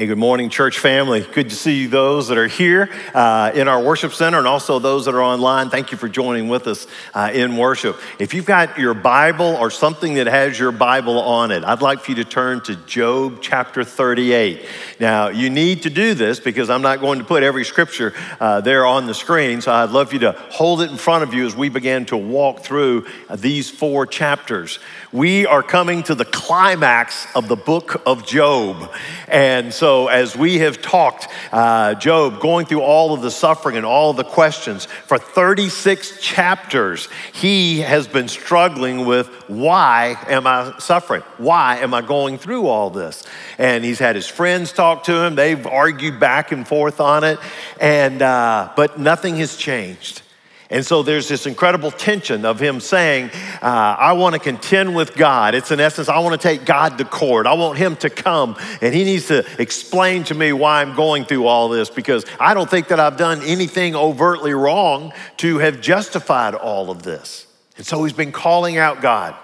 Hey, good morning, church family. Good to see those that are here uh, in our worship center and also those that are online. Thank you for joining with us uh, in worship. If you've got your Bible or something that has your Bible on it, I'd like for you to turn to Job chapter 38. Now, you need to do this because I'm not going to put every scripture uh, there on the screen, so I'd love you to hold it in front of you as we begin to walk through uh, these four chapters. We are coming to the climax of the book of Job. And so, as we have talked, uh, Job going through all of the suffering and all the questions for 36 chapters, he has been struggling with why am I suffering? Why am I going through all this? And he's had his friends talk to him. They've argued back and forth on it, and uh, but nothing has changed. And so there's this incredible tension of him saying, uh, I want to contend with God. It's in essence, I want to take God to court. I want him to come and he needs to explain to me why I'm going through all this because I don't think that I've done anything overtly wrong to have justified all of this. And so he's been calling out God,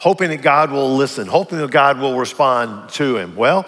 hoping that God will listen, hoping that God will respond to him. Well,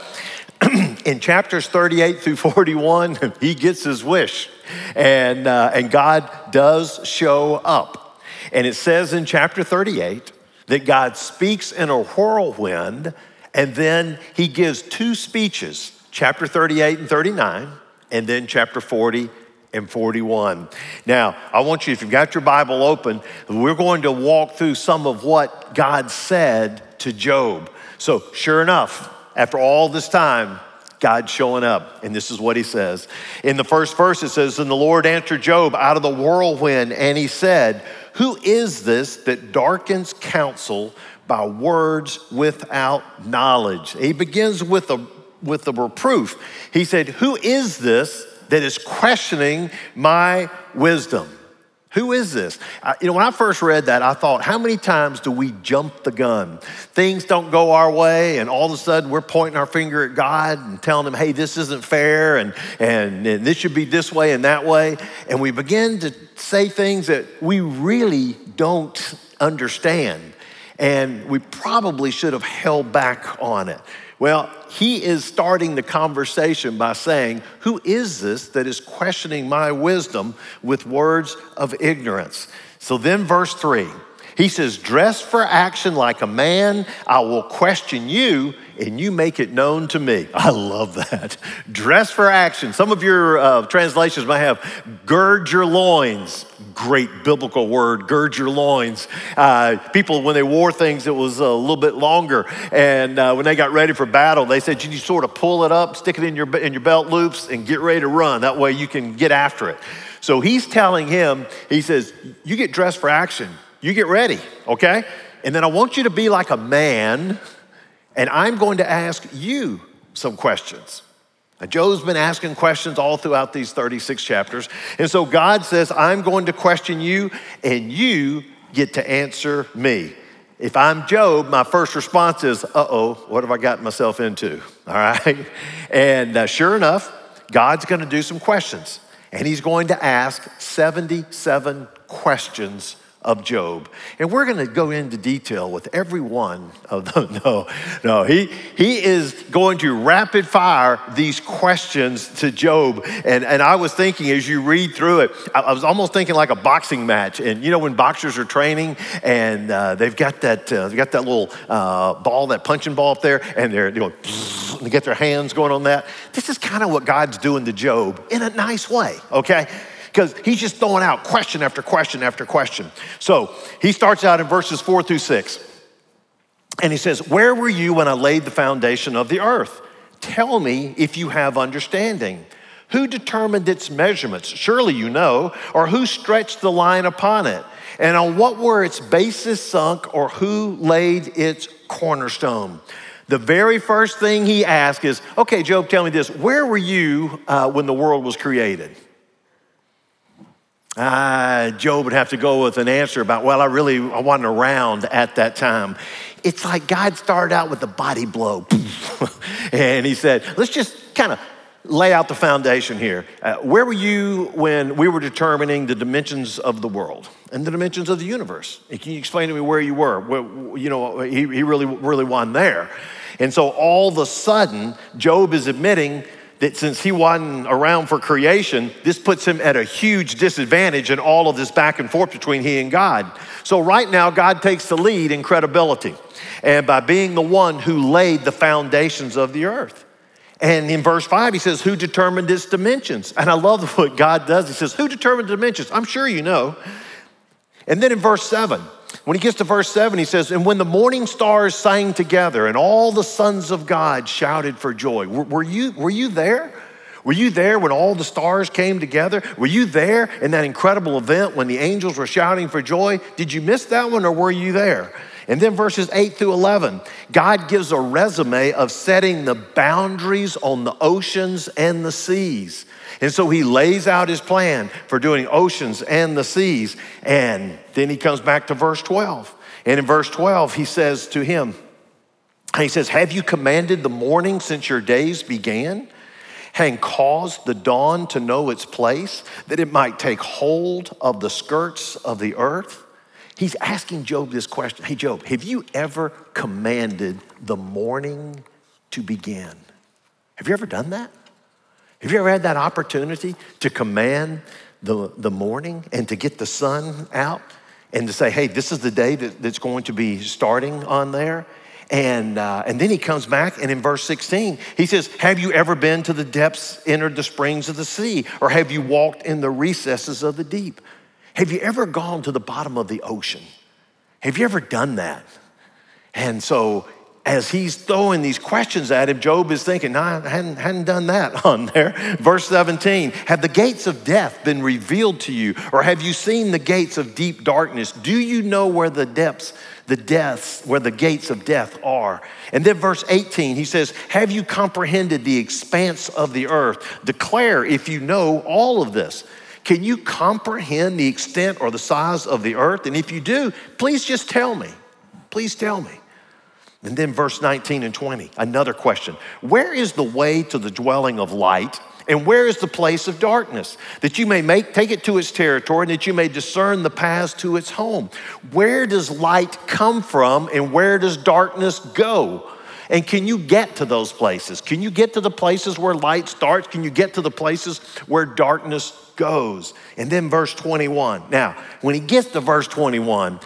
in chapters 38 through 41, he gets his wish. And, uh, and God does show up. And it says in chapter 38 that God speaks in a whirlwind, and then he gives two speeches chapter 38 and 39, and then chapter 40 and 41. Now, I want you, if you've got your Bible open, we're going to walk through some of what God said to Job. So, sure enough, after all this time, God showing up. And this is what he says. In the first verse, it says, And the Lord answered Job out of the whirlwind, and he said, Who is this that darkens counsel by words without knowledge? He begins with a with a reproof. He said, Who is this that is questioning my wisdom? Who is this? Uh, you know, when I first read that, I thought, how many times do we jump the gun? Things don't go our way, and all of a sudden we're pointing our finger at God and telling him, hey, this isn't fair, and, and, and this should be this way and that way. And we begin to say things that we really don't understand, and we probably should have held back on it. Well, he is starting the conversation by saying, Who is this that is questioning my wisdom with words of ignorance? So then, verse three, he says, Dress for action like a man, I will question you, and you make it known to me. I love that. Dress for action. Some of your uh, translations might have gird your loins great biblical word, gird your loins. Uh, people, when they wore things, it was a little bit longer. And uh, when they got ready for battle, they said you sort of pull it up, stick it in your, in your belt loops, and get ready to run. That way you can get after it. So he's telling him, he says, You get dressed for action, you get ready, okay? And then I want you to be like a man, and I'm going to ask you some questions. Now, Job's been asking questions all throughout these 36 chapters. And so God says, I'm going to question you, and you get to answer me. If I'm Job, my first response is, uh oh, what have I gotten myself into? All right. And uh, sure enough, God's going to do some questions, and he's going to ask 77 questions of Job. And we're going to go into detail with every one of them. No, no, he, he is going to rapid fire these questions to Job. And, and I was thinking as you read through it, I, I was almost thinking like a boxing match. And you know, when boxers are training and uh, they've got that, uh, they've got that little uh, ball, that punching ball up there, and they're, they they get their hands going on that. This is kind of what God's doing to Job in a nice way, okay? Because he's just throwing out question after question after question. So he starts out in verses four through six. And he says, Where were you when I laid the foundation of the earth? Tell me if you have understanding. Who determined its measurements? Surely you know. Or who stretched the line upon it? And on what were its bases sunk, or who laid its cornerstone? The very first thing he asked is, Okay, Job, tell me this. Where were you uh, when the world was created? Uh, Job would have to go with an answer about, well, I really I wasn't around at that time. It's like God started out with a body blow. and he said, let's just kind of lay out the foundation here. Uh, where were you when we were determining the dimensions of the world and the dimensions of the universe? Can you explain to me where you were? Well, you know, he, he really, really wasn't there. And so all of a sudden, Job is admitting that since he wasn't around for creation, this puts him at a huge disadvantage in all of this back and forth between he and God. So right now, God takes the lead in credibility and by being the one who laid the foundations of the earth. And in verse five, he says, Who determined its dimensions? And I love what God does. He says, Who determined the dimensions? I'm sure you know. And then in verse seven, when he gets to verse seven, he says, And when the morning stars sang together and all the sons of God shouted for joy. Were, were you, were you there? Were you there when all the stars came together? Were you there in that incredible event when the angels were shouting for joy? Did you miss that one or were you there? And then verses 8 through 11, God gives a resume of setting the boundaries on the oceans and the seas. And so he lays out his plan for doing oceans and the seas. And then he comes back to verse 12. And in verse 12, he says to him, he says, Have you commanded the morning since your days began? and caused the dawn to know its place, that it might take hold of the skirts of the earth? He's asking Job this question Hey, Job, have you ever commanded the morning to begin? Have you ever done that? Have you ever had that opportunity to command the, the morning and to get the sun out and to say, hey, this is the day that, that's going to be starting on there? And, uh, and then he comes back, and in verse 16, he says, Have you ever been to the depths, entered the springs of the sea, or have you walked in the recesses of the deep? Have you ever gone to the bottom of the ocean? Have you ever done that? And so, as he's throwing these questions at him, Job is thinking, no, I hadn't, hadn't done that on there. Verse 17 Have the gates of death been revealed to you, or have you seen the gates of deep darkness? Do you know where the depths, the deaths, where the gates of death are? And then verse 18, he says, Have you comprehended the expanse of the earth? Declare if you know all of this. Can you comprehend the extent or the size of the earth? And if you do, please just tell me. Please tell me. And then verse 19 and 20, another question. Where is the way to the dwelling of light? And where is the place of darkness? That you may make, take it to its territory and that you may discern the paths to its home. Where does light come from and where does darkness go? And can you get to those places? Can you get to the places where light starts? Can you get to the places where darkness goes? And then verse 21. Now, when he gets to verse 21,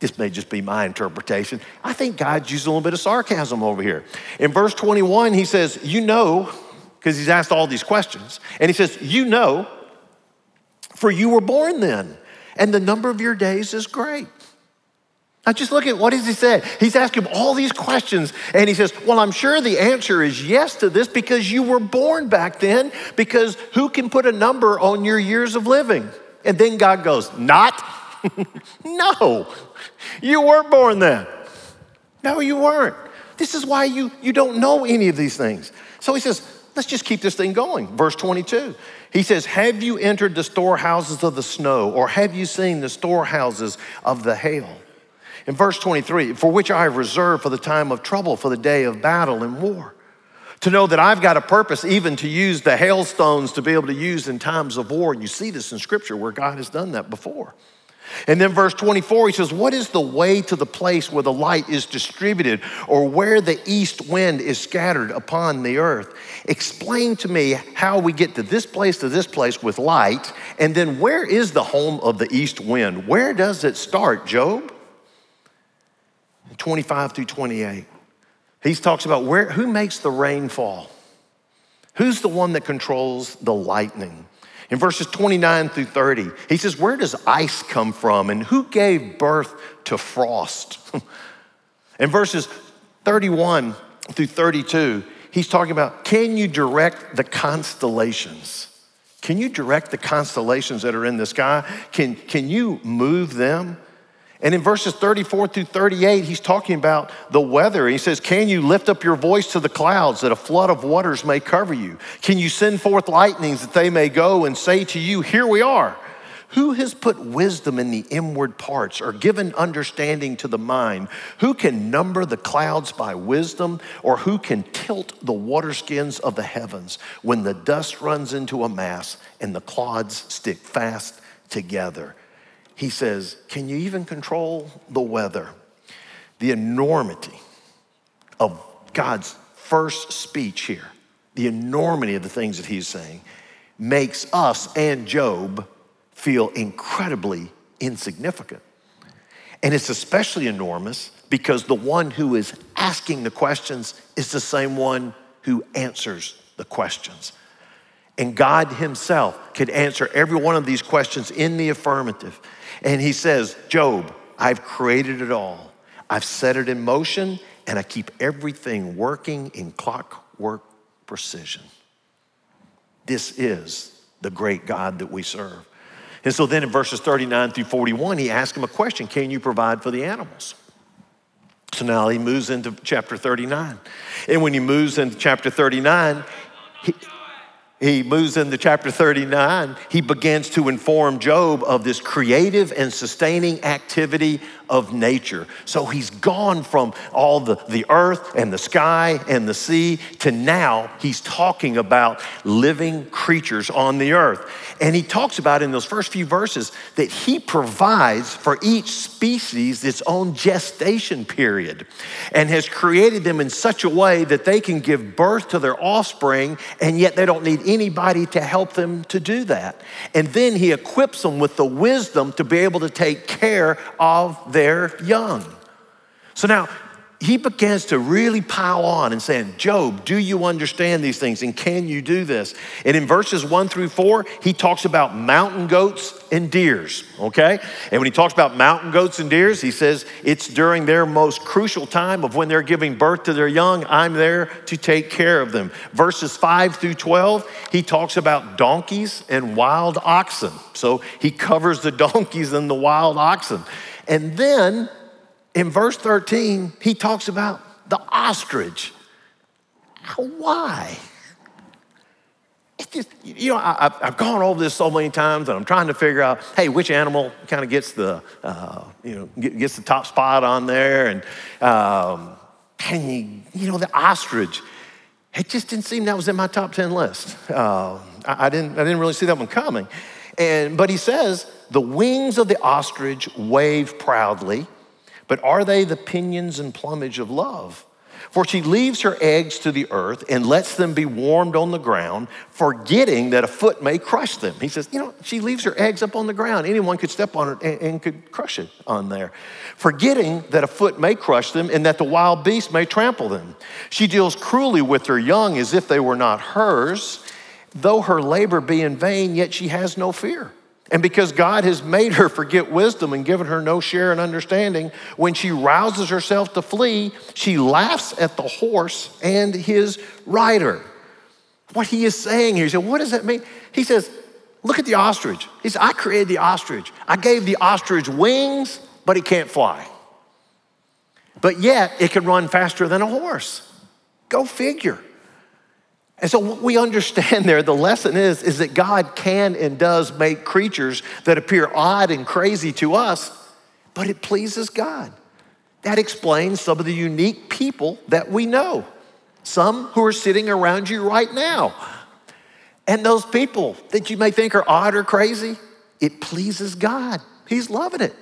this may just be my interpretation. I think God's using a little bit of sarcasm over here. In verse 21, he says, You know, because he's asked all these questions, and he says, You know, for you were born then, and the number of your days is great. Now, just look at what does he say? He's asking all these questions, and he says, Well, I'm sure the answer is yes to this because you were born back then, because who can put a number on your years of living? And then God goes, Not? no, you weren't born then. No, you weren't. This is why you, you don't know any of these things. So he says, Let's just keep this thing going. Verse 22. He says, Have you entered the storehouses of the snow, or have you seen the storehouses of the hail? In verse 23, for which I have reserved for the time of trouble, for the day of battle and war. To know that I've got a purpose, even to use the hailstones to be able to use in times of war. And you see this in scripture where God has done that before. And then verse 24, he says, What is the way to the place where the light is distributed or where the east wind is scattered upon the earth? Explain to me how we get to this place to this place with light. And then where is the home of the east wind? Where does it start, Job? 25 through 28. He talks about where, who makes the rain fall? Who's the one that controls the lightning? In verses 29 through 30, he says, Where does ice come from and who gave birth to frost? In verses 31 through 32, he's talking about can you direct the constellations? Can you direct the constellations that are in the sky? Can, can you move them? And in verses 34 through 38, he's talking about the weather. He says, Can you lift up your voice to the clouds that a flood of waters may cover you? Can you send forth lightnings that they may go and say to you, Here we are? Who has put wisdom in the inward parts or given understanding to the mind? Who can number the clouds by wisdom or who can tilt the waterskins of the heavens when the dust runs into a mass and the clods stick fast together? He says, Can you even control the weather? The enormity of God's first speech here, the enormity of the things that he's saying, makes us and Job feel incredibly insignificant. And it's especially enormous because the one who is asking the questions is the same one who answers the questions. And God Himself could answer every one of these questions in the affirmative. And He says, Job, I've created it all, I've set it in motion, and I keep everything working in clockwork precision. This is the great God that we serve. And so then in verses 39 through 41, he asks him a question Can you provide for the animals? So now he moves into chapter 39. And when he moves into chapter 39, he, he moves into chapter 39, he begins to inform Job of this creative and sustaining activity of nature. So he's gone from all the, the earth and the sky and the sea to now he's talking about living creatures on the earth. And he talks about in those first few verses that he provides for each species its own gestation period and has created them in such a way that they can give birth to their offspring and yet they don't need anybody to help them to do that. And then he equips them with the wisdom to be able to take care of their young. So now he begins to really pile on and saying, Job, do you understand these things and can you do this? And in verses one through four, he talks about mountain goats and deers, okay? And when he talks about mountain goats and deers, he says it's during their most crucial time of when they're giving birth to their young, I'm there to take care of them. Verses five through 12, he talks about donkeys and wild oxen. So he covers the donkeys and the wild oxen. And then in verse 13, he talks about the ostrich. Why? It's just, you know, I, have gone over this so many times and I'm trying to figure out, hey, which animal kind of gets the, uh, you know, gets the top spot on there. And, um, and you, you know, the ostrich, it just didn't seem that was in my top 10 list. Uh, I, I, didn't, I didn't really see that one coming. And, but he says, the wings of the ostrich wave proudly but are they the pinions and plumage of love? For she leaves her eggs to the earth and lets them be warmed on the ground, forgetting that a foot may crush them. He says, You know, she leaves her eggs up on the ground. Anyone could step on it and, and could crush it on there. Forgetting that a foot may crush them and that the wild beast may trample them. She deals cruelly with her young as if they were not hers. Though her labor be in vain, yet she has no fear. And because God has made her forget wisdom and given her no share in understanding, when she rouses herself to flee, she laughs at the horse and his rider. What he is saying here, he said, What does that mean? He says, Look at the ostrich. He says, I created the ostrich. I gave the ostrich wings, but it can't fly. But yet, it can run faster than a horse. Go figure. And so what we understand there, the lesson is, is that God can and does make creatures that appear odd and crazy to us, but it pleases God. That explains some of the unique people that we know. Some who are sitting around you right now. And those people that you may think are odd or crazy, it pleases God. He's loving it.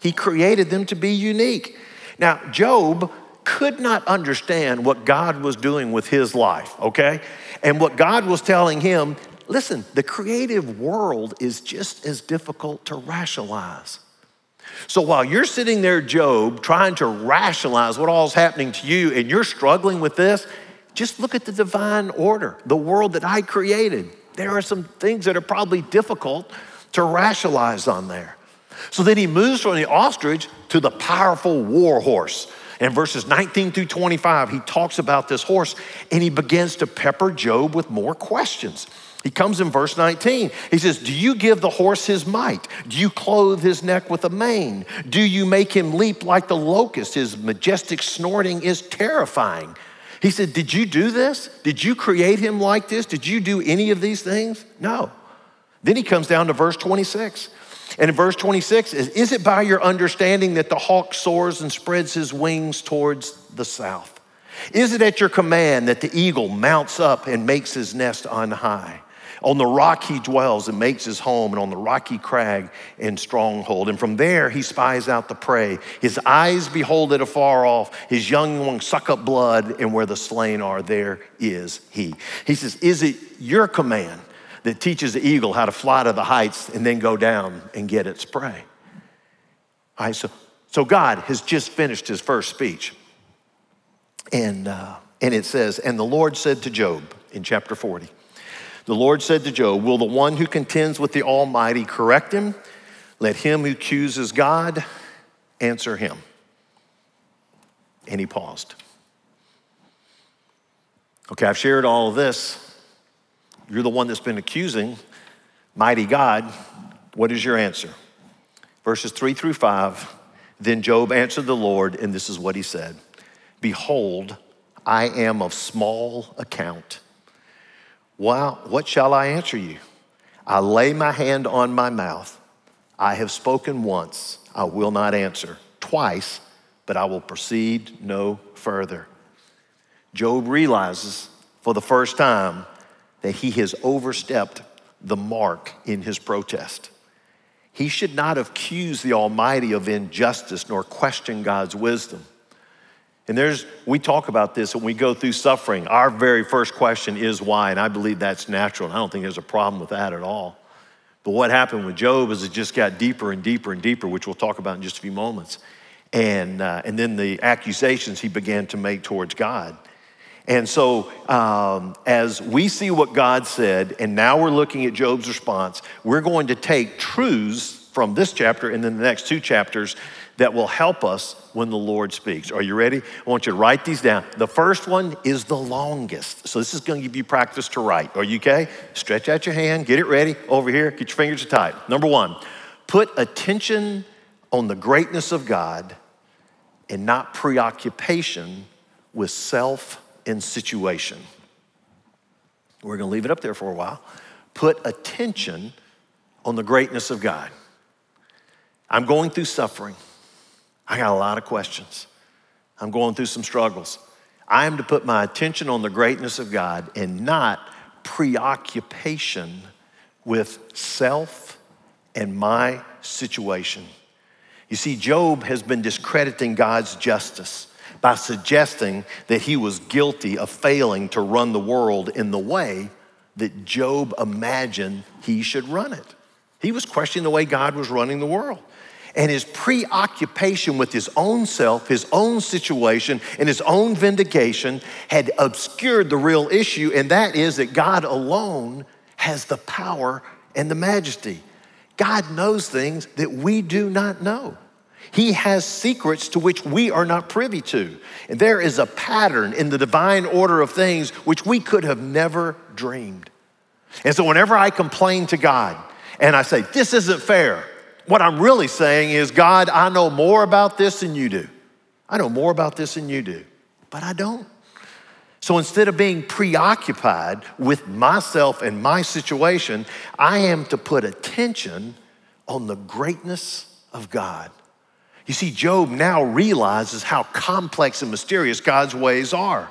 He created them to be unique. Now, Job could not understand what God was doing with his life, okay? And what God was telling him listen, the creative world is just as difficult to rationalize. So while you're sitting there, Job, trying to rationalize what all's happening to you and you're struggling with this, just look at the divine order, the world that I created. There are some things that are probably difficult to rationalize on there. So then he moves from the ostrich to the powerful war horse. In verses 19 through 25, he talks about this horse and he begins to pepper Job with more questions. He comes in verse 19. He says, Do you give the horse his might? Do you clothe his neck with a mane? Do you make him leap like the locust? His majestic snorting is terrifying. He said, Did you do this? Did you create him like this? Did you do any of these things? No. Then he comes down to verse 26. And in verse 26 is, is it by your understanding that the hawk soars and spreads his wings towards the south? Is it at your command that the eagle mounts up and makes his nest on high? On the rock he dwells and makes his home, and on the rocky crag and stronghold. And from there he spies out the prey. His eyes behold it afar off. His young ones suck up blood, and where the slain are, there is he. He says, Is it your command that teaches the eagle how to fly to the heights and then go down and get its prey? All right, so, so God has just finished his first speech. And, uh, and it says, And the Lord said to Job in chapter 40, the Lord said to Job, Will the one who contends with the Almighty correct him? Let him who chooses God answer him. And he paused. Okay, I've shared all of this. You're the one that's been accusing mighty God. What is your answer? Verses three through five. Then Job answered the Lord, and this is what he said Behold, I am of small account. Well, what shall I answer you? I lay my hand on my mouth. I have spoken once, I will not answer. Twice, but I will proceed no further. Job realizes for the first time that he has overstepped the mark in his protest. He should not accuse the Almighty of injustice nor question God's wisdom. And there's, we talk about this when we go through suffering. Our very first question is why, and I believe that's natural, and I don't think there's a problem with that at all. But what happened with Job is it just got deeper and deeper and deeper, which we'll talk about in just a few moments. And, uh, and then the accusations he began to make towards God. And so, um, as we see what God said, and now we're looking at Job's response, we're going to take truths from this chapter and then the next two chapters that will help us when the Lord speaks. Are you ready? I want you to write these down. The first one is the longest. So this is going to give you practice to write. Are you okay? Stretch out your hand, get it ready. Over here, get your fingers tight. Number one, put attention on the greatness of God and not preoccupation with self and situation. We're going to leave it up there for a while. Put attention on the greatness of God. I'm going through suffering. I got a lot of questions. I'm going through some struggles. I am to put my attention on the greatness of God and not preoccupation with self and my situation. You see, Job has been discrediting God's justice by suggesting that he was guilty of failing to run the world in the way that Job imagined he should run it. He was questioning the way God was running the world and his preoccupation with his own self, his own situation, and his own vindication had obscured the real issue, and that is that God alone has the power and the majesty. God knows things that we do not know. He has secrets to which we are not privy to. And there is a pattern in the divine order of things which we could have never dreamed. And so, whenever I complain to God and I say, This isn't fair, what I'm really saying is, God, I know more about this than you do. I know more about this than you do, but I don't. So instead of being preoccupied with myself and my situation, I am to put attention on the greatness of God. You see, Job now realizes how complex and mysterious God's ways are.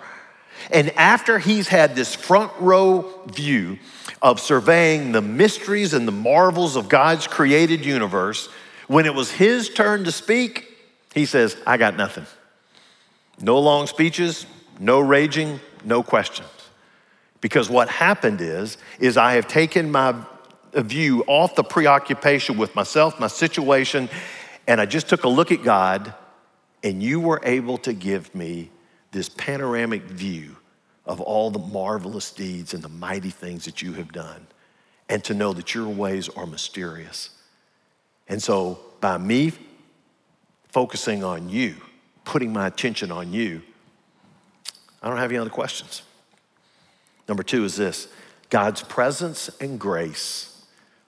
And after he's had this front row view of surveying the mysteries and the marvels of God's created universe, when it was his turn to speak, he says, I got nothing. No long speeches, no raging, no questions. Because what happened is, is I have taken my view off the preoccupation with myself, my situation, and I just took a look at God, and you were able to give me this panoramic view of all the marvelous deeds and the mighty things that you have done, and to know that your ways are mysterious. And so, by me focusing on you, putting my attention on you, I don't have any other questions. Number two is this God's presence and grace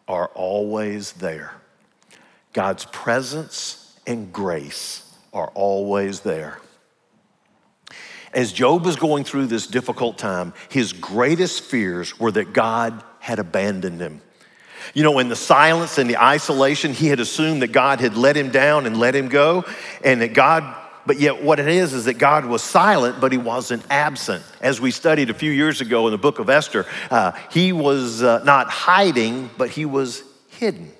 are always there. God's presence and grace are always there. As Job was going through this difficult time, his greatest fears were that God had abandoned him. You know, in the silence and the isolation, he had assumed that God had let him down and let him go, and that God, but yet what it is is that God was silent, but he wasn't absent. As we studied a few years ago in the book of Esther, uh, he was uh, not hiding, but he was hidden.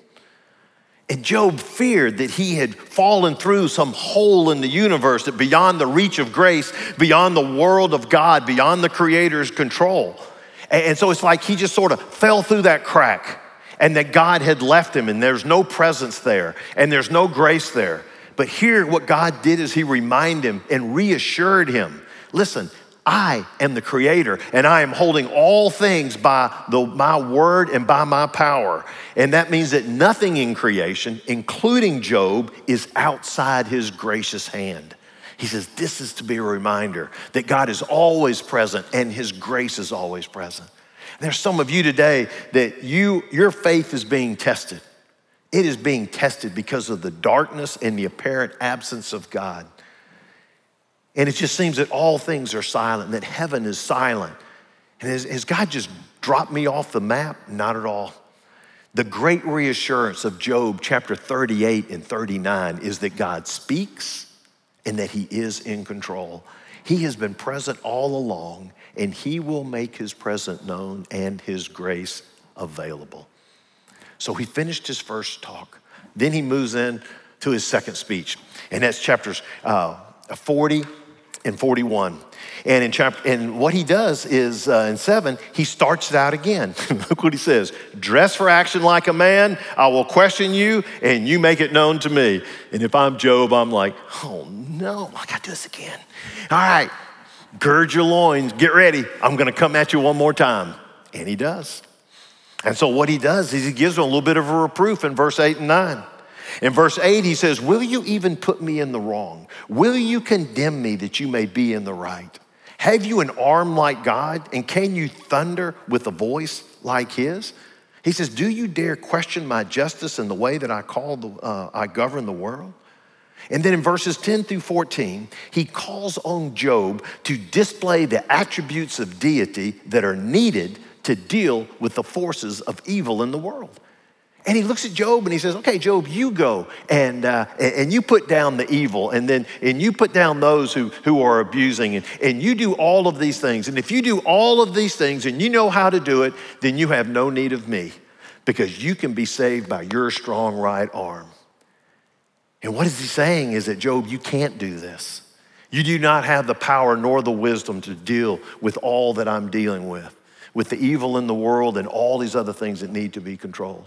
And Job feared that he had fallen through some hole in the universe, that beyond the reach of grace, beyond the world of God, beyond the Creator's control. And so it's like he just sort of fell through that crack and that God had left him and there's no presence there and there's no grace there. But here, what God did is he reminded him and reassured him listen, I am the creator, and I am holding all things by the, my word and by my power. And that means that nothing in creation, including Job, is outside his gracious hand. He says, This is to be a reminder that God is always present and his grace is always present. And there's some of you today that you, your faith is being tested. It is being tested because of the darkness and the apparent absence of God. And it just seems that all things are silent, that heaven is silent. And has, has God just dropped me off the map? Not at all. The great reassurance of Job chapter 38 and 39 is that God speaks and that he is in control. He has been present all along, and he will make his presence known and his grace available. So he finished his first talk. Then he moves in to his second speech, and that's chapters uh, 40 and 41. And in chapter, and what he does is uh, in seven, he starts it out again. Look what he says: "Dress for action like a man. I will question you, and you make it known to me." And if I'm Job, I'm like, "Oh no, I got to do this again." All right, gird your loins, get ready. I'm going to come at you one more time, and he does. And so what he does is he gives a little bit of a reproof in verse eight and nine. In verse 8, he says, Will you even put me in the wrong? Will you condemn me that you may be in the right? Have you an arm like God? And can you thunder with a voice like his? He says, Do you dare question my justice and the way that I call the, uh, I govern the world? And then in verses 10 through 14, he calls on Job to display the attributes of deity that are needed to deal with the forces of evil in the world. And he looks at Job and he says, Okay, Job, you go and, uh, and you put down the evil and then and you put down those who, who are abusing and, and you do all of these things. And if you do all of these things and you know how to do it, then you have no need of me because you can be saved by your strong right arm. And what is he saying is that, Job, you can't do this. You do not have the power nor the wisdom to deal with all that I'm dealing with, with the evil in the world and all these other things that need to be controlled.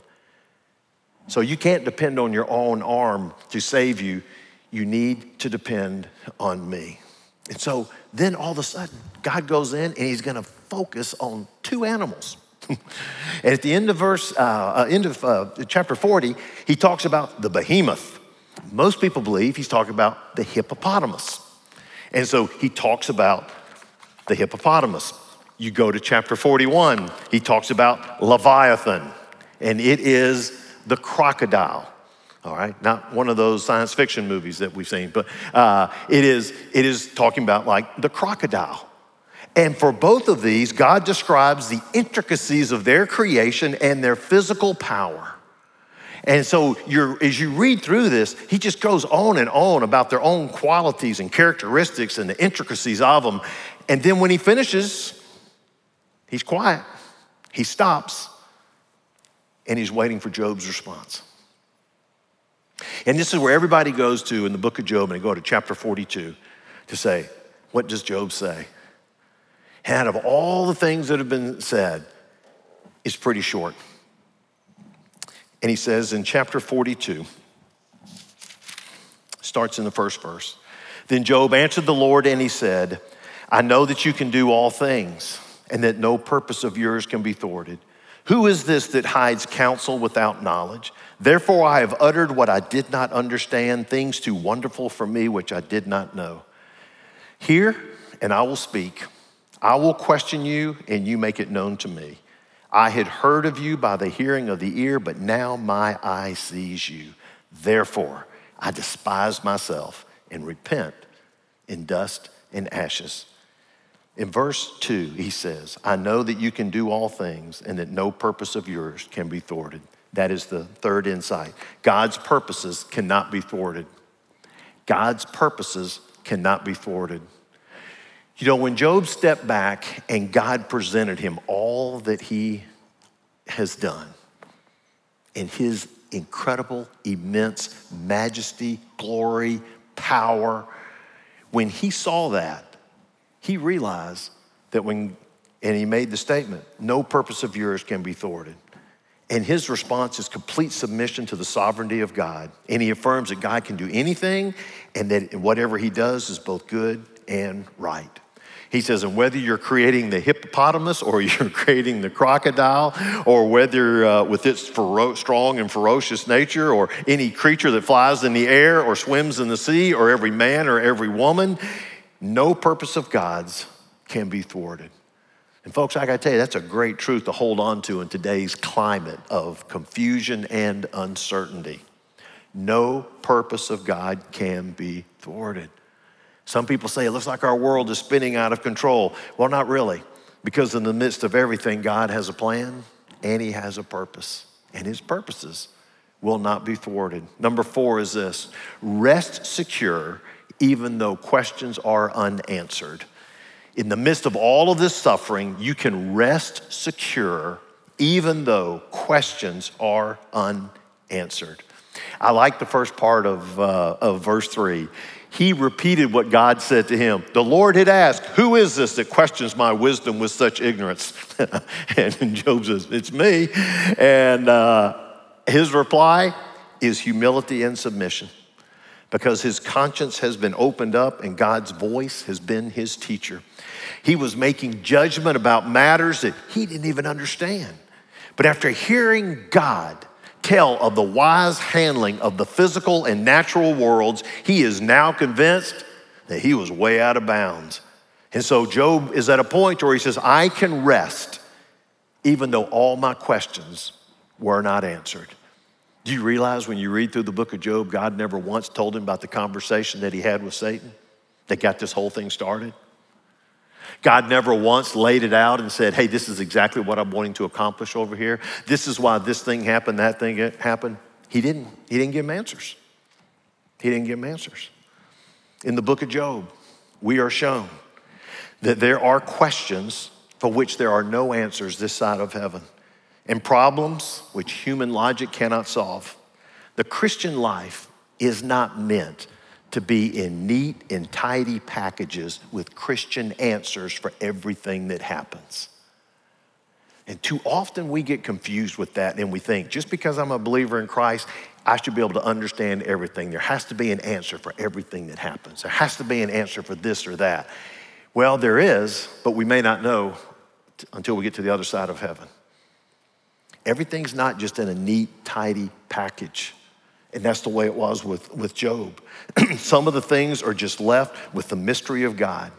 So you can't depend on your own arm to save you. You need to depend on me. And so then all of a sudden, God goes in and he's going to focus on two animals. and at the end of verse, uh, uh, end of uh, chapter 40, he talks about the behemoth. Most people believe he's talking about the hippopotamus. And so he talks about the hippopotamus. You go to chapter 41, he talks about Leviathan, and it is the crocodile. All right, not one of those science fiction movies that we've seen, but uh, it, is, it is talking about like the crocodile. And for both of these, God describes the intricacies of their creation and their physical power. And so you're as you read through this, he just goes on and on about their own qualities and characteristics and the intricacies of them. And then when he finishes, he's quiet. He stops and he's waiting for Job's response. And this is where everybody goes to in the book of Job, and they go to chapter 42 to say, What does Job say? And out of all the things that have been said, it's pretty short. And he says in chapter 42, starts in the first verse. Then Job answered the Lord and he said, I know that you can do all things and that no purpose of yours can be thwarted. Who is this that hides counsel without knowledge? Therefore, I have uttered what I did not understand, things too wonderful for me which I did not know. Hear, and I will speak. I will question you, and you make it known to me. I had heard of you by the hearing of the ear, but now my eye sees you. Therefore, I despise myself and repent in dust and ashes. In verse 2, he says, I know that you can do all things and that no purpose of yours can be thwarted. That is the third insight. God's purposes cannot be thwarted. God's purposes cannot be thwarted. You know, when Job stepped back and God presented him all that he has done in his incredible, immense majesty, glory, power, when he saw that, he realized that when, and he made the statement, no purpose of yours can be thwarted. And his response is complete submission to the sovereignty of God. And he affirms that God can do anything and that whatever he does is both good and right. He says, and whether you're creating the hippopotamus or you're creating the crocodile, or whether uh, with its fero- strong and ferocious nature, or any creature that flies in the air or swims in the sea, or every man or every woman, no purpose of God's can be thwarted. And folks, I gotta tell you, that's a great truth to hold on to in today's climate of confusion and uncertainty. No purpose of God can be thwarted. Some people say it looks like our world is spinning out of control. Well, not really, because in the midst of everything, God has a plan and He has a purpose, and His purposes will not be thwarted. Number four is this rest secure even though questions are unanswered. In the midst of all of this suffering, you can rest secure even though questions are unanswered. I like the first part of, uh, of verse three he repeated what God said to him. The Lord had asked, Who is this that questions my wisdom with such ignorance? and Job says, It's me. And uh, his reply is humility and submission because his conscience has been opened up and God's voice has been his teacher. He was making judgment about matters that he didn't even understand. But after hearing God, tell of the wise handling of the physical and natural worlds, he is now convinced that he was way out of bounds. And so Job is at a point where he says, I can rest even though all my questions were not answered. Do you realize when you read through the book of Job, God never once told him about the conversation that he had with Satan that got this whole thing started? God never once laid it out and said, hey, this is exactly what I'm wanting to accomplish over here. This is why this thing happened, that thing happened. He didn't. He didn't give him answers. He didn't give him answers. In the book of Job, we are shown that there are questions for which there are no answers this side of heaven, and problems which human logic cannot solve. The Christian life is not meant to be in neat and tidy packages with Christian answers for everything that happens. And too often we get confused with that and we think just because I'm a believer in Christ, I should be able to understand everything. There has to be an answer for everything that happens. There has to be an answer for this or that. Well, there is, but we may not know until we get to the other side of heaven. Everything's not just in a neat, tidy package. And that's the way it was with, with Job. Some of the things are just left with the mystery of God.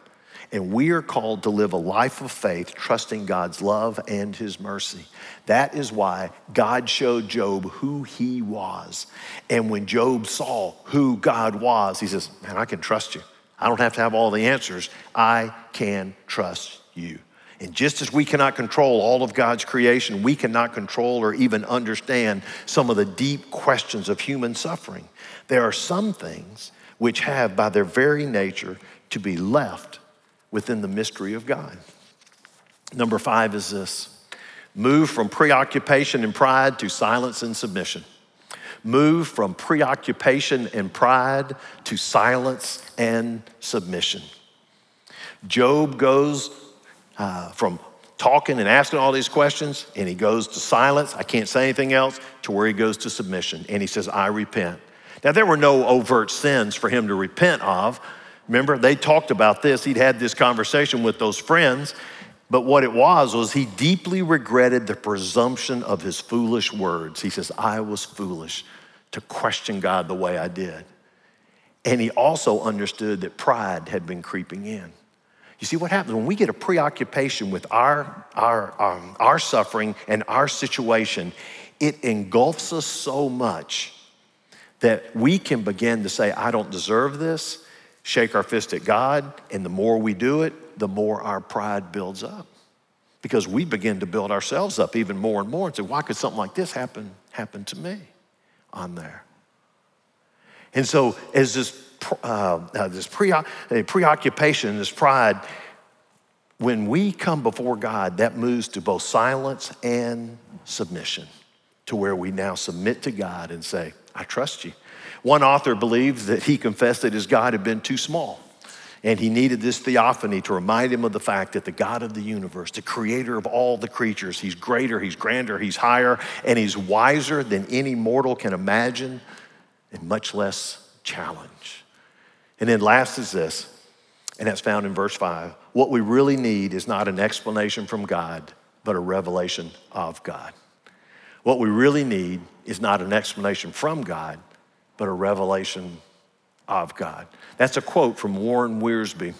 And we are called to live a life of faith, trusting God's love and his mercy. That is why God showed Job who he was. And when Job saw who God was, he says, Man, I can trust you. I don't have to have all the answers. I can trust you. And just as we cannot control all of God's creation, we cannot control or even understand some of the deep questions of human suffering. There are some things which have, by their very nature, to be left within the mystery of God. Number five is this move from preoccupation and pride to silence and submission. Move from preoccupation and pride to silence and submission. Job goes uh, from talking and asking all these questions, and he goes to silence. I can't say anything else, to where he goes to submission. And he says, I repent. Now, there were no overt sins for him to repent of. Remember, they talked about this. He'd had this conversation with those friends. But what it was, was he deeply regretted the presumption of his foolish words. He says, I was foolish to question God the way I did. And he also understood that pride had been creeping in. You see what happens when we get a preoccupation with our, our, um, our suffering and our situation, it engulfs us so much that we can begin to say, I don't deserve this, shake our fist at God, and the more we do it, the more our pride builds up. because we begin to build ourselves up even more and more and say, why could something like this happen, happen to me on there? And so, as this, uh, uh, this pre- preoccupation, this pride, when we come before God, that moves to both silence and submission, to where we now submit to God and say, I trust you. One author believes that he confessed that his God had been too small. And he needed this theophany to remind him of the fact that the God of the universe, the creator of all the creatures, he's greater, he's grander, he's higher, and he's wiser than any mortal can imagine, and much less challenge. And then last is this, and that's found in verse 5. What we really need is not an explanation from God, but a revelation of God. What we really need is not an explanation from God, but a revelation of God. That's a quote from Warren Wiersbe.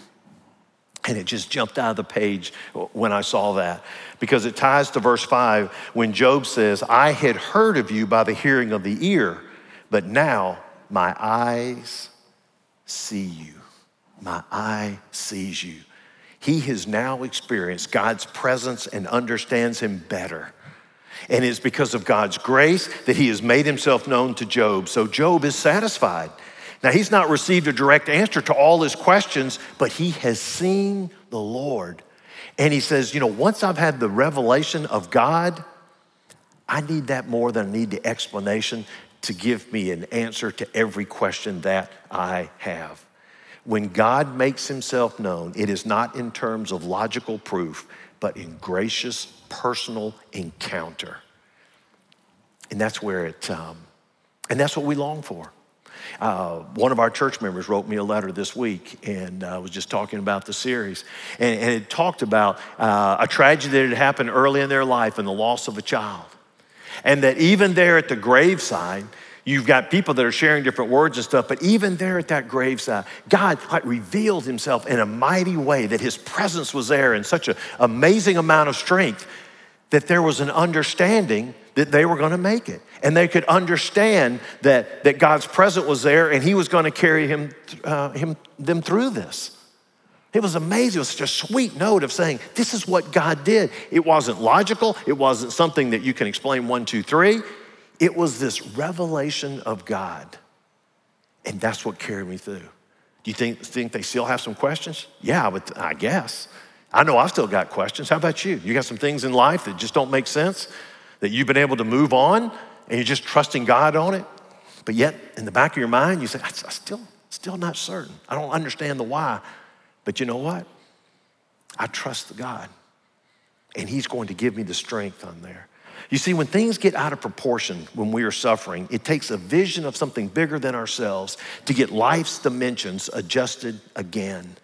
And it just jumped out of the page when I saw that because it ties to verse 5 when Job says, I had heard of you by the hearing of the ear, but now my eyes see you. My eye sees you. He has now experienced God's presence and understands him better. And it's because of God's grace that he has made himself known to Job. So Job is satisfied. Now, he's not received a direct answer to all his questions, but he has seen the Lord. And he says, You know, once I've had the revelation of God, I need that more than I need the explanation to give me an answer to every question that I have. When God makes himself known, it is not in terms of logical proof, but in gracious, personal encounter. And that's where it, um, and that's what we long for. Uh, one of our church members wrote me a letter this week and uh, was just talking about the series. And, and it talked about uh, a tragedy that had happened early in their life and the loss of a child. And that even there at the graveside, you've got people that are sharing different words and stuff, but even there at that graveside, God like revealed himself in a mighty way that his presence was there in such an amazing amount of strength that there was an understanding that they were going to make it. And they could understand that, that God's presence was there and he was going to carry him, uh, him, them through this. It was amazing. It was such a sweet note of saying, this is what God did. It wasn't logical. It wasn't something that you can explain one, two, three. It was this revelation of God. And that's what carried me through. Do you think, think they still have some questions? Yeah, but I guess. I know I've still got questions. How about you? You got some things in life that just don't make sense? that you've been able to move on and you're just trusting God on it. But yet, in the back of your mind, you say, I, I still, still not certain. I don't understand the why. But you know what? I trust God, and He's going to give me the strength on there. You see, when things get out of proportion when we are suffering, it takes a vision of something bigger than ourselves to get life's dimensions adjusted again.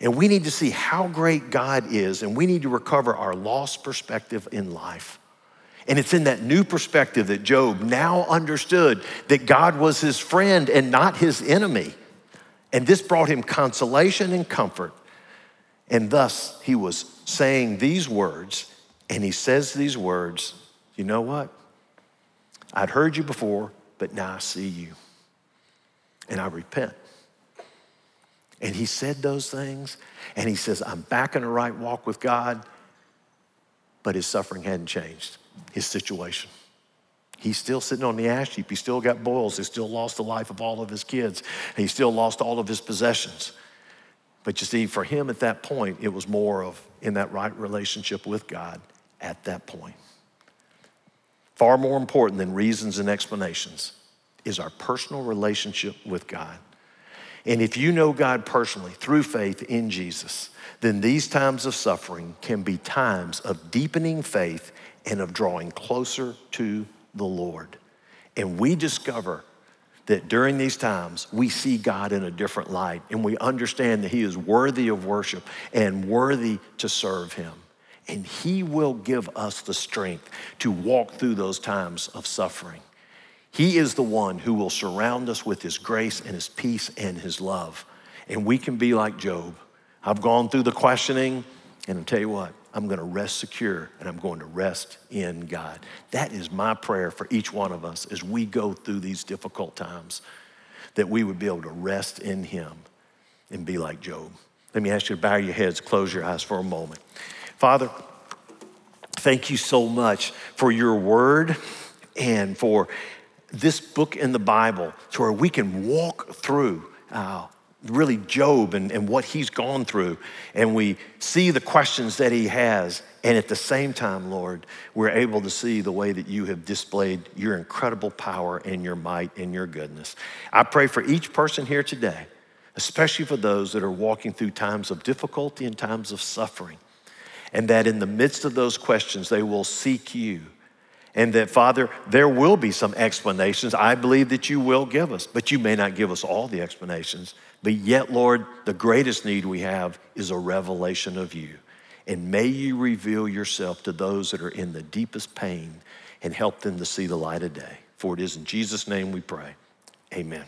And we need to see how great God is, and we need to recover our lost perspective in life. And it's in that new perspective that Job now understood that God was his friend and not his enemy. And this brought him consolation and comfort. And thus he was saying these words, and he says these words You know what? I'd heard you before, but now I see you. And I repent. And he said those things, and he says, I'm back in the right walk with God, but his suffering hadn't changed his situation. He's still sitting on the ash heap. He still got boils. He still lost the life of all of his kids. He still lost all of his possessions. But you see, for him at that point, it was more of in that right relationship with God at that point. Far more important than reasons and explanations is our personal relationship with God. And if you know God personally through faith in Jesus, then these times of suffering can be times of deepening faith and of drawing closer to the Lord. And we discover that during these times, we see God in a different light and we understand that He is worthy of worship and worthy to serve Him. And He will give us the strength to walk through those times of suffering. He is the one who will surround us with His grace and His peace and His love. And we can be like Job. I've gone through the questioning, and I'll tell you what, I'm going to rest secure and I'm going to rest in God. That is my prayer for each one of us as we go through these difficult times, that we would be able to rest in Him and be like Job. Let me ask you to bow your heads, close your eyes for a moment. Father, thank you so much for your word and for this book in the Bible to where we can walk through uh, really Job and, and what he's gone through, and we see the questions that he has. And at the same time, Lord, we're able to see the way that you have displayed your incredible power and your might and your goodness. I pray for each person here today, especially for those that are walking through times of difficulty and times of suffering, and that in the midst of those questions, they will seek you and that, Father, there will be some explanations I believe that you will give us, but you may not give us all the explanations. But yet, Lord, the greatest need we have is a revelation of you. And may you reveal yourself to those that are in the deepest pain and help them to see the light of day. For it is in Jesus' name we pray. Amen.